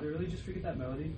Did I really just forget that melody.